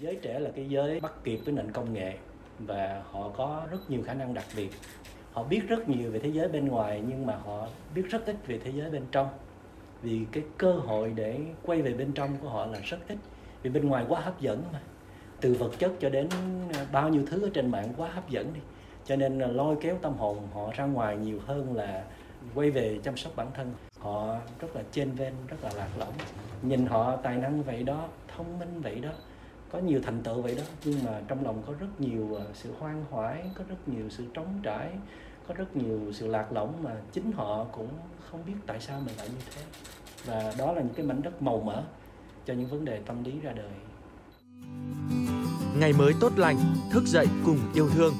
giới trẻ là cái giới bắt kịp với nền công nghệ và họ có rất nhiều khả năng đặc biệt. Họ biết rất nhiều về thế giới bên ngoài nhưng mà họ biết rất ít về thế giới bên trong. Vì cái cơ hội để quay về bên trong của họ là rất ít. Vì bên ngoài quá hấp dẫn mà. Từ vật chất cho đến ờ, bao nhiêu thứ ở trên mạng quá hấp dẫn đi. Cho nên là lôi kéo tâm hồn họ ra ngoài nhiều hơn là quay về chăm sóc bản thân. Họ rất là trên ven rất là lạc lõng. Nhìn họ tài năng vậy đó, thông minh vậy đó có nhiều thành tựu vậy đó. Nhưng mà trong lòng có rất nhiều ờ, sự hoang hoải có rất nhiều sự trống trải có rất nhiều sự lạc lõng mà chính họ cũng không biết tại sao mình lại như thế. Và đó là những cái mảnh đất màu mỡ cho những vấn đề tâm lý ra đời. Ngày mới tốt lành thức dậy cùng yêu thương.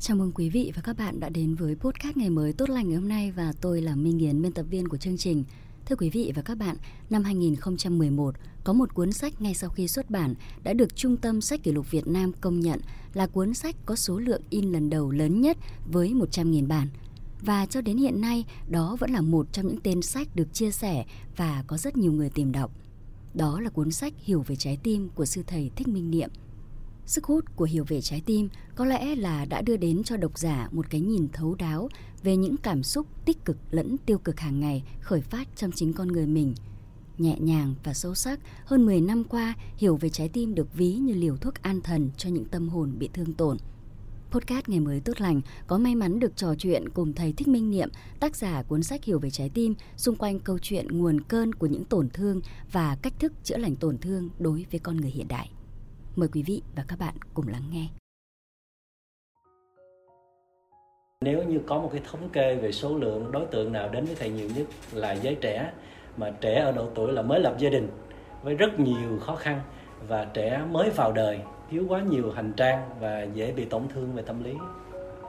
Chào mừng quý vị và các bạn đã đến với podcast ngày mới tốt lành ngày hôm nay và tôi là Minh Yến, biên tập viên của chương trình. Thưa quý vị và các bạn, năm 2011 có một cuốn sách ngay sau khi xuất bản đã được Trung tâm Sách Kỷ lục Việt Nam công nhận là cuốn sách có số lượng in lần đầu lớn nhất với 100.000 bản. Và cho đến hiện nay, đó vẫn là một trong những tên sách được chia sẻ và có rất nhiều người tìm đọc. Đó là cuốn sách Hiểu về trái tim của sư thầy Thích Minh Niệm – Sức hút của Hiểu về trái tim có lẽ là đã đưa đến cho độc giả một cái nhìn thấu đáo về những cảm xúc tích cực lẫn tiêu cực hàng ngày khởi phát trong chính con người mình. Nhẹ nhàng và sâu sắc, hơn 10 năm qua, Hiểu về trái tim được ví như liều thuốc an thần cho những tâm hồn bị thương tổn. Podcast Ngày mới tốt lành có may mắn được trò chuyện cùng thầy Thích Minh Niệm, tác giả cuốn sách Hiểu về trái tim, xung quanh câu chuyện nguồn cơn của những tổn thương và cách thức chữa lành tổn thương đối với con người hiện đại. Mời quý vị và các bạn cùng lắng nghe. Nếu như có một cái thống kê về số lượng đối tượng nào đến với thầy nhiều nhất là giới trẻ, mà trẻ ở độ tuổi là mới lập gia đình với rất nhiều khó khăn và trẻ mới vào đời, thiếu quá nhiều hành trang và dễ bị tổn thương về tâm lý.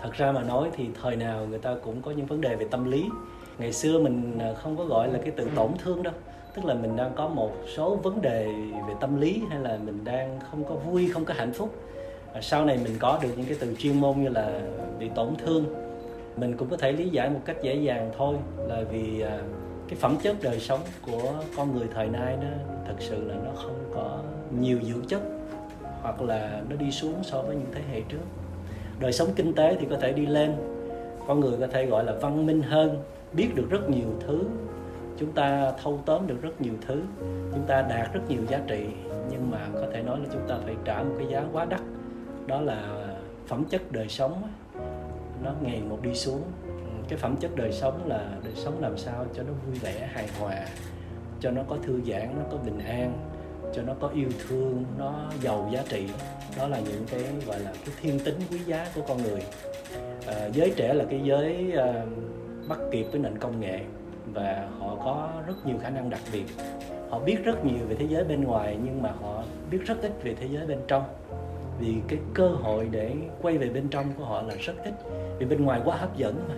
Thật ra mà nói thì thời nào người ta cũng có những vấn đề về tâm lý. Ngày xưa mình không có gọi là cái từ tổn thương đâu tức là mình đang có một số vấn đề về tâm lý hay là mình đang không có vui không có hạnh phúc. Và sau này mình có được những cái từ chuyên môn như là bị tổn thương. Mình cũng có thể lý giải một cách dễ dàng thôi là vì à, cái phẩm chất đời sống của con người thời nay nó thật sự là nó không có nhiều dưỡng chất hoặc là nó đi xuống so với những thế hệ trước. Đời sống kinh tế thì có thể đi lên. Con người có thể gọi là văn minh hơn biết được rất nhiều thứ chúng ta thâu tóm được rất nhiều thứ chúng ta đạt rất nhiều giá trị nhưng mà có thể nói là chúng ta phải trả một cái giá quá đắt. Đó là phẩm chất đời sống nó ngày một đi xuống. Cái phẩm chất đời sống là đời sống làm sao cho nó vui vẻ hài hòa cho nó có thư giãn nó có bình an cho nó có yêu thương nó giàu giá trị. Đó là những cái gọi là cái thiên tính quý giá của con người. À, giới trẻ là cái giới à, bắt kịp với nền công nghệ và họ có rất nhiều khả năng đặc biệt. Họ biết rất nhiều về thế giới bên ngoài nhưng mà họ biết rất ít về thế giới bên trong. Vì cái cơ hội để quay về bên trong của họ là rất ít. Vì bên ngoài quá hấp dẫn mà.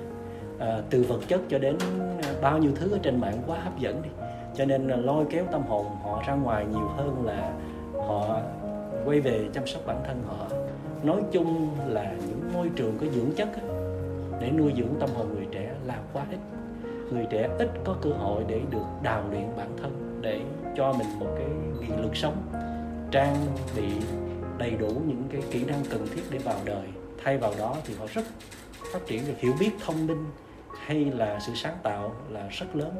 À, từ vật chất cho đến à, bao nhiêu thứ ở trên mạng quá hấp dẫn đi. Cho nên là lôi kéo tâm hồn họ ra ngoài nhiều hơn là họ quay về chăm sóc bản thân họ. Nói chung là những môi trường có dưỡng chất để nuôi dưỡng tâm hồn người trẻ là quá ít người trẻ ít có cơ hội để được đào luyện bản thân, để cho mình một cái nghị lực sống. Trang bị đầy đủ những cái kỹ năng cần thiết để vào đời. Thay vào đó thì họ rất phát triển được hiểu biết, thông minh, hay là sự sáng tạo là rất lớn.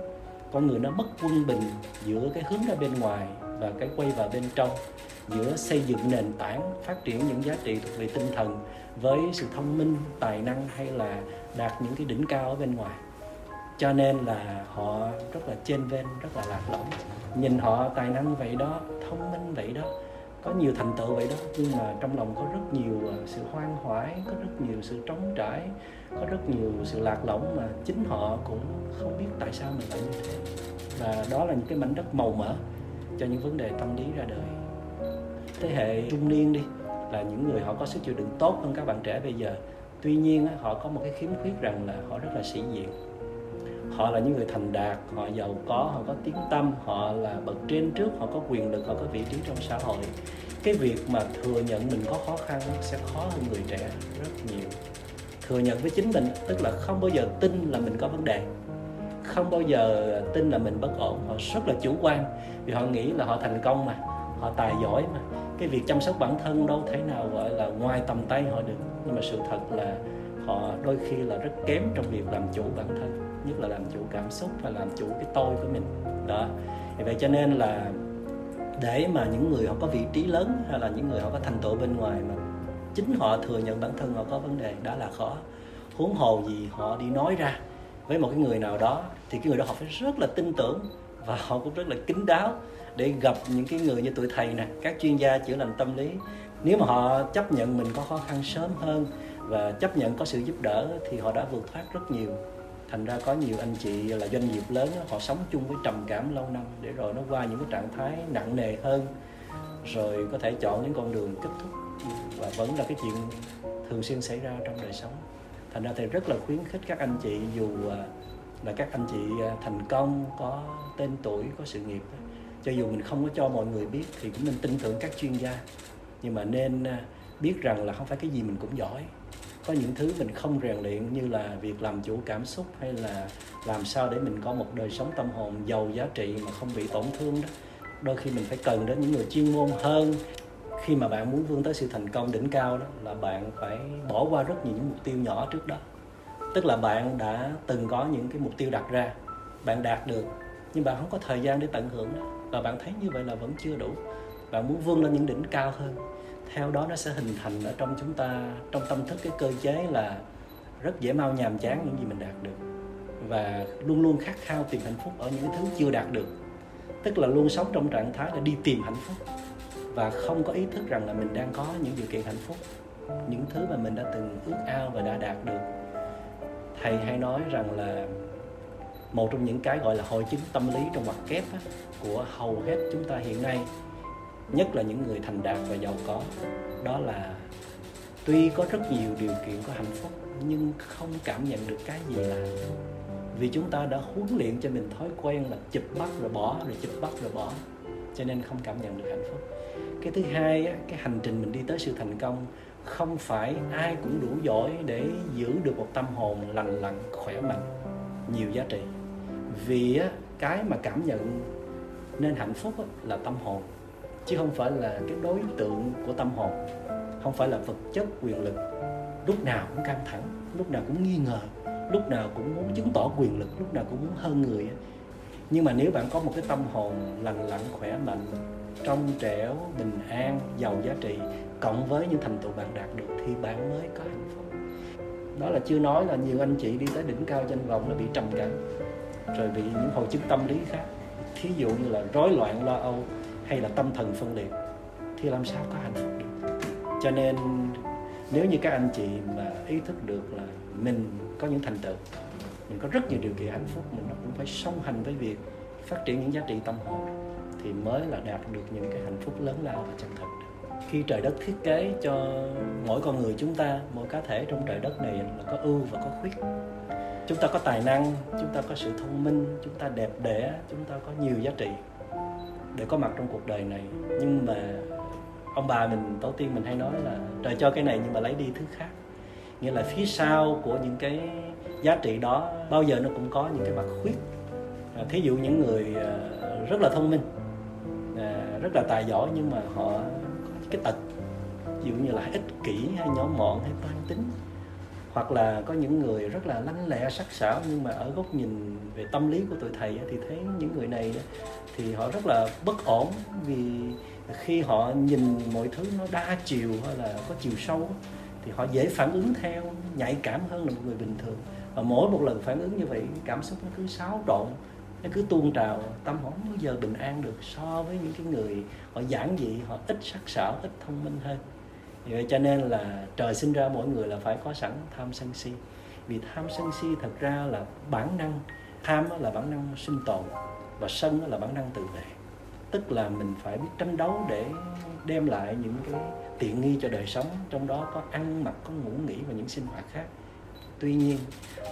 Con người nó mất quân bình giữa cái hướng ra bên ngoài và cái quay vào bên trong, giữa xây dựng nền tảng, phát triển những giá trị thuộc về tinh thần với sự thông minh, tài năng, hay là đạt những cái đỉnh cao ở bên ngoài cho nên là họ rất là trên ven rất là lạc lõng. Nhìn họ tài năng vậy đó, thông minh vậy đó, có nhiều thành tựu vậy đó. Nhưng mà trong lòng có rất nhiều à, sự hoang hoải có rất nhiều sự trống trải, có rất nhiều sự lạc lõng mà chính họ cũng không biết tại sao mình lại như thế. Và đó là những cái mảnh đất màu mỡ cho những vấn đề tâm lý ra đời. Thế hệ trung niên đi, là những người họ có sức chịu đựng tốt hơn các bạn trẻ bây giờ. Tuy nhiên họ có một cái khiếm khuyết rằng là họ rất là sĩ diện họ là những người thành đạt, họ giàu có, họ có tiếng tâm, họ là bậc trên trước, họ có quyền lực, họ có vị trí trong xã hội. Cái việc mà thừa nhận mình có khó khăn sẽ khó hơn người trẻ rất nhiều. Thừa nhận với chính mình, tức là không bao giờ tin là mình có vấn đề. Không bao giờ tin là mình bất ổn, họ rất là chủ quan vì họ nghĩ là họ thành công mà, họ tài giỏi mà. Cái việc chăm sóc bản thân đâu thể nào, gọi là, ngoài tầm tay họ được, nhưng mà sự thật là họ đôi khi là rất kém trong việc làm chủ bản thân nhất là làm chủ cảm xúc và làm chủ cái tôi của mình. Đó. Vì vậy cho nên là để mà những người họ có vị trí lớn hay là những người họ có thành tựu bên ngoài mà chính họ thừa nhận bản thân họ có vấn đề, đó là khó. Huống hồ gì họ đi nói ra với một cái người nào đó, thì cái người đó họ phải rất là tin tưởng và họ cũng rất là kín đáo để gặp những cái người như tụi thầy nè, các chuyên gia chữa lành tâm lý. Nếu mà họ chấp nhận mình có khó khăn sớm hơn và chấp nhận có sự giúp đỡ thì họ đã vượt thoát rất nhiều thành ra có nhiều anh chị là doanh nghiệp lớn họ sống chung với trầm cảm lâu năm để rồi nó qua những cái trạng thái nặng nề hơn, rồi có thể chọn những con đường kết thúc. Và vẫn là cái chuyện thường xuyên xảy ra trong đời sống. Thành ra thì rất là khuyến khích các anh chị, dù à, là các anh chị à, thành công, có tên tuổi, có sự nghiệp cho dù mình không có cho mọi người biết thì cũng nên tin tưởng các chuyên gia. Nhưng mà nên à, biết rằng là không phải cái gì mình cũng giỏi có những thứ mình không rèn luyện như là việc làm chủ cảm xúc hay là làm sao để mình có một đời sống tâm hồn giàu giá trị mà không bị tổn thương đó. Đôi khi mình phải cần đến những người chuyên môn hơn. Khi mà bạn muốn vươn tới sự thành công đỉnh cao đó là bạn phải bỏ qua rất nhiều những mục tiêu nhỏ trước đó. Tức là bạn đã từng có những cái mục tiêu đặt ra, bạn đạt được, nhưng bạn không có thời gian để tận hưởng đó. Và bạn thấy như vậy là vẫn chưa đủ. Bạn muốn vươn lên những đỉnh cao hơn theo đó nó sẽ hình thành ở trong chúng ta trong tâm thức cái cơ chế là rất dễ mau nhàm chán những gì mình đạt được. Và luôn luôn khát khao tìm hạnh phúc ở những cái thứ chưa đạt được. Tức là luôn sống trong trạng thái là đi tìm hạnh phúc. Và không có ý thức rằng là mình đang có những điều kiện hạnh phúc. Những thứ mà mình đã từng ước ao và đã đạt được. Thầy hay nói rằng là một trong những cái gọi là hội chứng tâm lý trong mặt kép á, của hầu hết chúng ta hiện nay nhất là những người thành đạt và giàu có. Đó là tuy có rất nhiều điều kiện có hạnh phúc, nhưng không cảm nhận được cái gì là vì chúng ta đã huấn luyện cho mình thói quen là chụp bắt rồi bỏ, rồi chụp bắt rồi bỏ. Cho nên không cảm nhận được hạnh phúc. Cái thứ hai cái hành trình mình đi tới sự thành công, không phải ai cũng đủ giỏi để giữ được một tâm hồn lành lặn, khỏe mạnh, nhiều giá trị. Vì cái mà cảm nhận nên hạnh phúc là tâm hồn chứ không phải là cái đối tượng của tâm hồn. Không phải là vật chất quyền lực. Lúc nào cũng căng thẳng, lúc nào cũng nghi ngờ, lúc nào cũng muốn chứng tỏ quyền lực, lúc nào cũng muốn hơn người nhưng mà nếu bạn có một cái tâm hồn lành lặn, khỏe mạnh, trong trẻo, bình an, giàu giá trị, cộng với những thành tựu bạn đạt được thì bạn mới có hạnh phúc. Đó là chưa nói là nhiều anh chị đi tới đỉnh cao danh vọng là bị trầm cảm, rồi bị những hội chứng tâm lý khác. Thí dụ như là rối loạn lo âu hay là tâm thần phân liệt thì làm sao có hạnh phúc được? Cho nên nếu như các anh chị mà ý thức được là mình có những thành tựu, mình có rất nhiều điều kiện hạnh phúc, mình nó cũng phải song hành với việc phát triển những giá trị tâm hồn thì mới là đạt được những cái hạnh phúc lớn lao và chân thật. Khi trời đất thiết kế cho mỗi con người chúng ta, mỗi cá thể trong trời đất này là có ưu và có khuyết. Chúng ta có tài năng, chúng ta có sự thông minh, chúng ta đẹp đẽ, chúng ta có nhiều giá trị để có mặt trong cuộc đời này. Nhưng mà ông bà mình tổ tiên mình hay nói là trời cho cái này nhưng mà lấy đi thứ khác. Nghĩa là phía sau của những cái giá trị đó bao giờ nó cũng có những cái mặt khuyết. À, thí dụ những người à, rất là thông minh à, rất là tài giỏi nhưng mà họ có cái tật ví dụ như là ích kỷ hay nhỏ mọn hay toan tính hoặc là có những người rất là lanh lẹ, sắc sảo, nhưng mà ở góc nhìn về tâm lý của tụi thầy thì thấy những người này thì họ rất là bất ổn vì khi họ nhìn mọi thứ nó đa chiều hay là có chiều sâu thì họ dễ phản ứng theo, nhạy cảm hơn là một người bình thường. Và mỗi một lần phản ứng như vậy cảm xúc nó cứ xáo trộn, nó cứ tuôn trào, tâm họ không bao giờ bình an được so với những cái người họ giản dị, họ ít sắc sảo, ít thông minh hơn vậy cho nên là trời sinh ra mỗi người là phải có sẵn tham sân si. Vì tham sân si thật ra là bản năng tham là bản năng sinh tồn và sân là bản năng tự vệ. Tức là mình phải biết tranh đấu để đem lại những cái tiện nghi cho đời sống trong đó có ăn mặc có ngủ nghỉ và những sinh hoạt khác. Tuy nhiên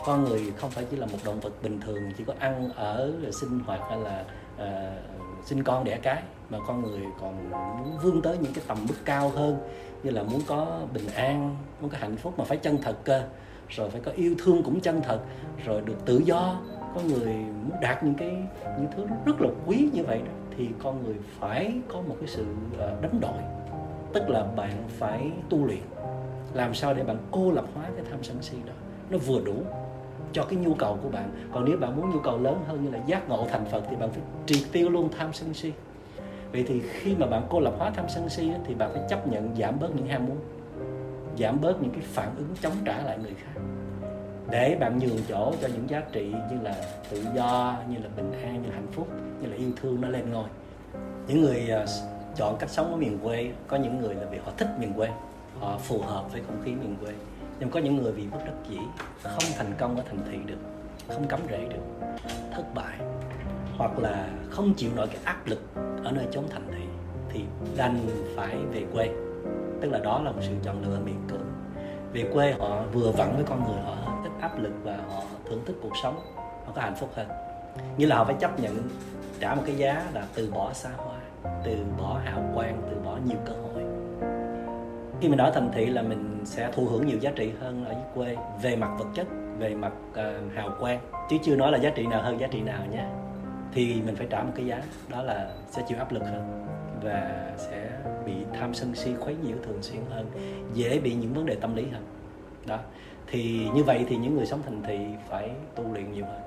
con người không phải chỉ là một động vật bình thường chỉ có ăn ở sinh hoạt hay là uh, sinh con đẻ cái mà con người còn muốn vươn tới những cái tầm mức cao hơn, như là muốn có bình an, muốn có hạnh phúc mà phải chân thật cơ. Rồi phải có yêu thương cũng chân thật, rồi được tự do. Có người muốn đạt những cái, những thứ rất là quý như vậy đó, thì con người phải có một cái sự ờ, đánh đổi. Tức là bạn phải tu luyện. Làm sao để bạn cô lập hóa cái tham sân si đó, nó vừa đủ cho cái nhu cầu của bạn. Còn nếu bạn muốn nhu cầu lớn hơn như là giác ngộ thành phật thì bạn phải triệt tiêu luôn tham sân si vậy thì khi mà bạn cô lập hóa tham sân si thì bạn phải chấp nhận giảm bớt những ham muốn giảm bớt những cái phản ứng chống trả lại người khác. Để bạn nhường chỗ cho những giá trị như là tự do như là bình an như là hạnh phúc như là yêu thương nó lên ngôi. Những người uh, chọn cách sống ở miền quê có những người là vì họ thích miền quê họ phù hợp với không khí miền quê. Nhưng có những người vì bất đắc dĩ không thành công ở thành thị được không cắm rễ được thất bại hoặc là không chịu nổi cái áp lực ở nơi chốn thành thị thì đành phải về quê. Tức là đó là một sự chọn lựa miễn cưỡng về quê họ vừa vặn với con người họ ít áp lực và họ thưởng thức cuộc sống họ có hạnh phúc hơn. Như là họ phải chấp nhận trả một cái giá là từ bỏ xa hoa từ bỏ hào quang từ bỏ nhiều cơ hội. Khi mình ở thành thị là mình sẽ thụ hưởng nhiều giá trị hơn ở dưới quê về mặt vật chất về mặt uh, hào quang. Chứ chưa nói là giá trị nào hơn giá trị nào nha thì mình phải trả một cái giá, đó là sẽ chịu áp lực hơn và sẽ bị tham sân si, khuấy nhiễu thường xuyên hơn, dễ bị những vấn đề tâm lý hơn. Đó. Thì như vậy thì những người sống thành thị phải tu luyện nhiều hơn.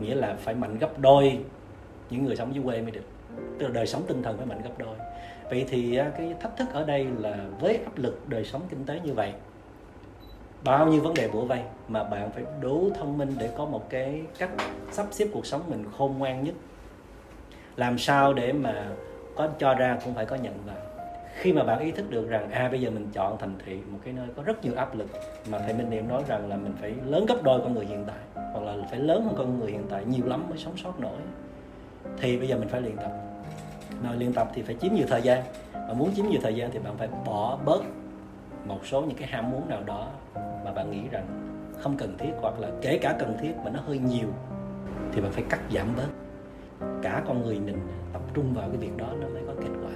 Nghĩa là phải mạnh gấp đôi những người sống dưới quê mới được. Tức là đời sống tinh thần phải mạnh gấp đôi. Vậy thì à, cái thách thức ở đây là với áp lực đời sống kinh tế như vậy bao nhiêu vấn đề bủa vây mà bạn phải đủ thông minh để có một cái cách sắp xếp cuộc sống mình khôn ngoan nhất? Làm sao để mà có, cho ra cũng phải có nhận vào khi mà bạn ý thức được rằng à bây giờ mình chọn thành thị, một cái nơi có rất nhiều áp lực, mà thầy Minh Niệm nói rằng là mình phải lớn gấp đôi con người hiện tại, hoặc là phải lớn hơn con người hiện tại nhiều lắm mới sống sót nổi, thì bây giờ mình phải luyện tập. Mà luyện tập thì phải chiếm nhiều thời gian, mà muốn chiếm nhiều thời gian thì bạn phải bỏ bớt một số những cái ham muốn nào đó mà bạn nghĩ rằng không cần thiết hoặc là kể cả cần thiết mà nó hơi nhiều, thì bạn phải cắt giảm bớt. Cả con người mình tập trung vào cái việc đó nó mới có kết quả.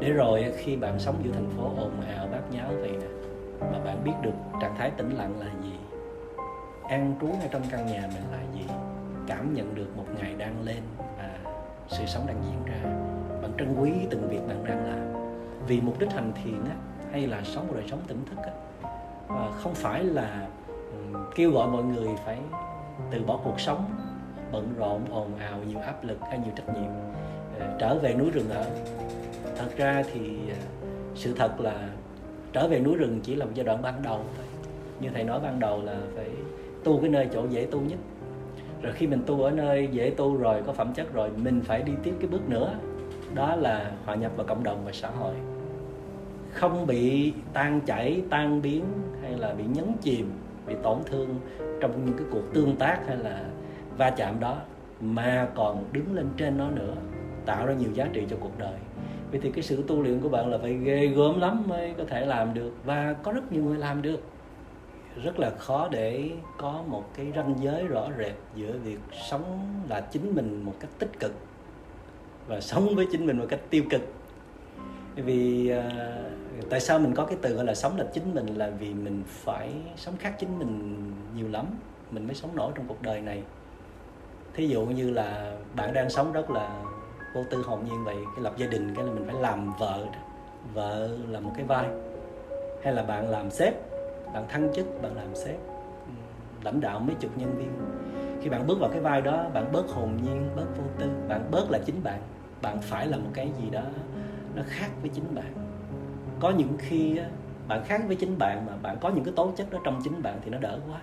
Để rồi khi bạn sống giữa thành phố ồn ào, bát nháo vậy nè, mà bạn biết được trạng thái tĩnh lặng là gì an trú ngay trong căn nhà mình là gì, cảm nhận được một ngày đang lên và sự sống đang diễn ra, bạn trân quý từng việc bạn đang làm. Vì mục đích hành thiền á hay là sống một đời sống tỉnh thức á. Không phải là ừ, kêu gọi mọi người phải từ bỏ cuộc sống, bận rộn, ồn ào, nhiều áp lực hay nhiều trách nhiệm ờ, trở về núi rừng ở. Thật ra thì ờ, sự thật là trở về núi rừng chỉ là một giai đoạn ban đầu thôi. Như thầy nói ban đầu là phải tu cái nơi chỗ dễ tu nhất. Rồi khi mình tu ở nơi dễ tu rồi, có phẩm chất rồi, mình phải đi tiếp cái bước nữa. Đó là hòa nhập vào cộng đồng và xã hội không bị tan chảy, tan biến hay là bị nhấn chìm, bị tổn thương trong những cái cuộc tương tác hay là va chạm đó, mà còn đứng lên trên nó nữa, tạo ra nhiều giá trị cho cuộc đời. Vậy thì cái sự tu luyện của bạn là phải ghê gớm lắm mới có thể làm được, và có rất nhiều người làm được. Rất là khó để có một cái ranh giới rõ rệt giữa việc sống là chính mình một cách tích cực và sống với chính mình một cách tiêu cực vì uh, tại sao mình có cái từ gọi là sống là chính mình là vì mình phải sống khác chính mình nhiều lắm. Mình mới sống nổi trong cuộc đời này. Thí dụ như là bạn đang sống rất là vô tư hồn nhiên vậy cái lập gia đình cái là mình phải làm vợ vợ là một cái vai. Hay là bạn làm sếp bạn thăng chức bạn làm sếp lãnh đạo mấy chục nhân viên. Khi bạn bước vào cái vai đó bạn bớt hồn nhiên bớt vô tư bạn bớt là chính bạn. Bạn phải là một cái gì đó nó khác với chính bạn. Có những khi bạn khác với chính bạn mà bạn có những cái tố chất đó trong chính bạn thì nó đỡ quá.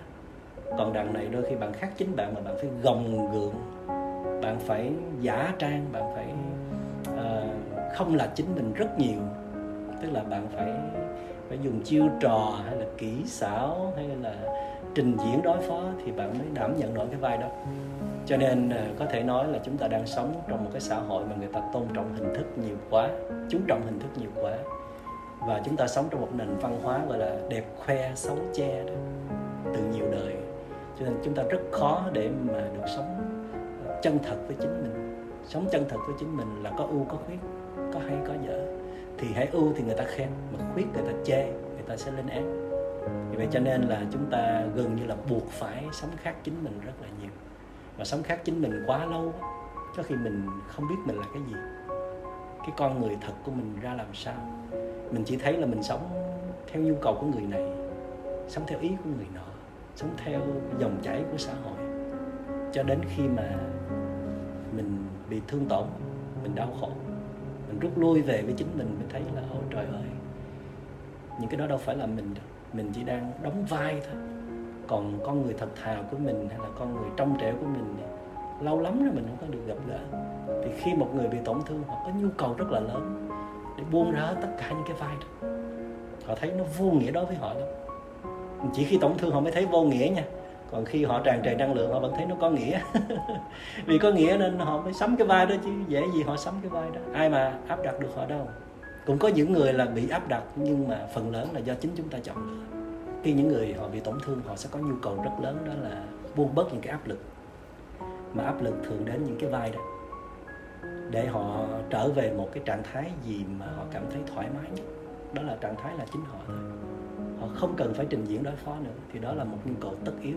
Còn đằng này đôi khi bạn khác chính bạn mà bạn phải gồng gượng bạn phải giả trang bạn phải uh, không là chính mình rất nhiều. Tức là bạn phải phải dùng chiêu trò hay là kỹ xảo hay là trình diễn đối phó thì bạn mới đảm nhận nổi cái vai đó. Cho nên ờ, có thể nói là chúng ta đang sống trong một cái xã hội mà người ta tôn trọng hình thức nhiều quá, chú trọng hình thức nhiều quá. Và chúng ta sống trong một nền văn hóa gọi là đẹp khoe, xấu che đó, từ nhiều đời. Cho nên chúng ta rất khó để mà được sống ờ, chân thật với chính mình. Sống chân thật với chính mình là có ưu, có khuyết, có hay, có dở. Thì hãy ưu thì người ta khen, mà khuyết người ta chê, người ta sẽ lên án vì vậy cho nên là chúng ta gần như là buộc phải sống khác chính mình rất là nhiều. Và sống khác chính mình quá lâu, có khi mình không biết mình là cái gì. Cái con người thật của mình ra làm sao? Mình chỉ thấy là mình sống theo nhu cầu của người này, sống theo ý của người nọ, sống theo dòng chảy của xã hội. Cho đến khi mà mình bị thương tổn, mình đau khổ, mình rút lui về với chính mình mới thấy là, ôi trời ơi những cái đó đâu phải là mình mình chỉ đang đóng vai thôi. Còn con người thật thà của mình hay là con người trong trẻo của mình lâu lắm rồi mình không có được gặp gỡ. Thì khi một người bị tổn thương họ có nhu cầu rất là lớn để buông ra tất cả những cái vai đó, họ thấy nó vô nghĩa đối với họ lắm. Chỉ khi tổn thương họ mới thấy vô nghĩa nha. Còn khi họ tràn trề năng lượng, họ vẫn thấy nó có nghĩa. Vì có nghĩa nên họ mới sắm cái vai đó chứ dễ gì họ sắm cái vai đó. Ai mà áp đặt được họ đâu cũng có những người là bị áp đặt, nhưng mà phần lớn là do chính chúng ta chọn lựa. Khi những người họ bị tổn thương, họ sẽ có nhu cầu rất lớn đó là buông bớt những cái áp lực. Mà áp lực thường đến những cái vai đó. Để họ trở về một cái trạng thái gì mà họ cảm thấy thoải mái nhất. Đó là trạng thái là chính họ thôi. Họ không cần phải trình diễn đối phó nữa, thì đó là một nhu cầu tất yếu.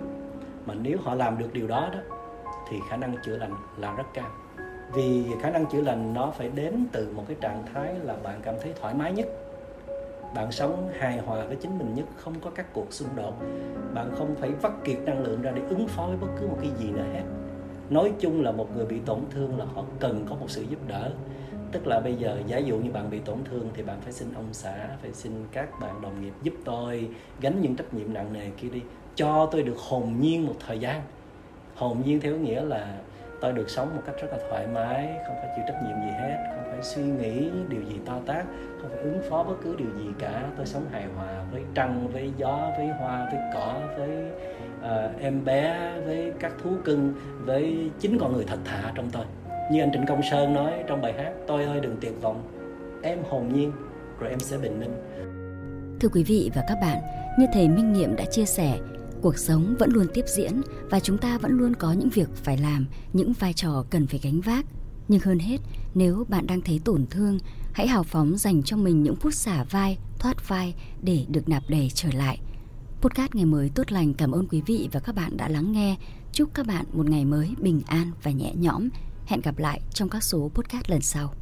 Mà nếu họ làm được điều đó đó, thì khả năng chữa lành là rất cao vì khả năng chữa lành nó phải đến từ một cái trạng thái là bạn cảm thấy thoải mái nhất. Bạn sống hài hòa với chính mình nhất, không có các cuộc xung đột. Bạn không phải vắt kiệt năng lượng ra để ứng phó với bất cứ một cái gì nữa hết. Nói chung là một người bị tổn thương là họ cần có một sự giúp đỡ. Tức là bây giờ, giả dụ như bạn bị tổn thương thì bạn phải xin ông xã, phải xin các bạn đồng nghiệp giúp tôi, gánh những trách nhiệm nặng nề kia đi, cho tôi được hồn nhiên một thời gian. Hồn nhiên theo nghĩa là tôi được sống một cách rất là thoải mái không phải chịu trách nhiệm gì hết không phải suy nghĩ điều gì to tác không phải ứng phó bất cứ điều gì cả. Tôi sống hài hòa với trăng với gió với hoa với cỏ với uh, em bé với các thú cưng với chính con người thật thà trong tôi. Như anh Trịnh Công Sơn nói trong bài hát tôi ơi đừng tuyệt vọng em hồn nhiên rồi em sẽ bình minh thưa quý vị và các bạn như thầy Minh Nghiệm đã chia sẻ cuộc sống vẫn luôn tiếp diễn và chúng ta vẫn luôn có những việc phải làm, những vai trò cần phải gánh vác. Nhưng hơn hết, nếu bạn đang thấy tổn thương, hãy hào phóng dành cho mình những phút xả vai, thoát vai để được nạp đầy trở lại. Podcast ngày mới tốt lành cảm ơn quý vị và các bạn đã lắng nghe. Chúc các bạn một ngày mới bình an và nhẹ nhõm. Hẹn gặp lại trong các số podcast lần sau.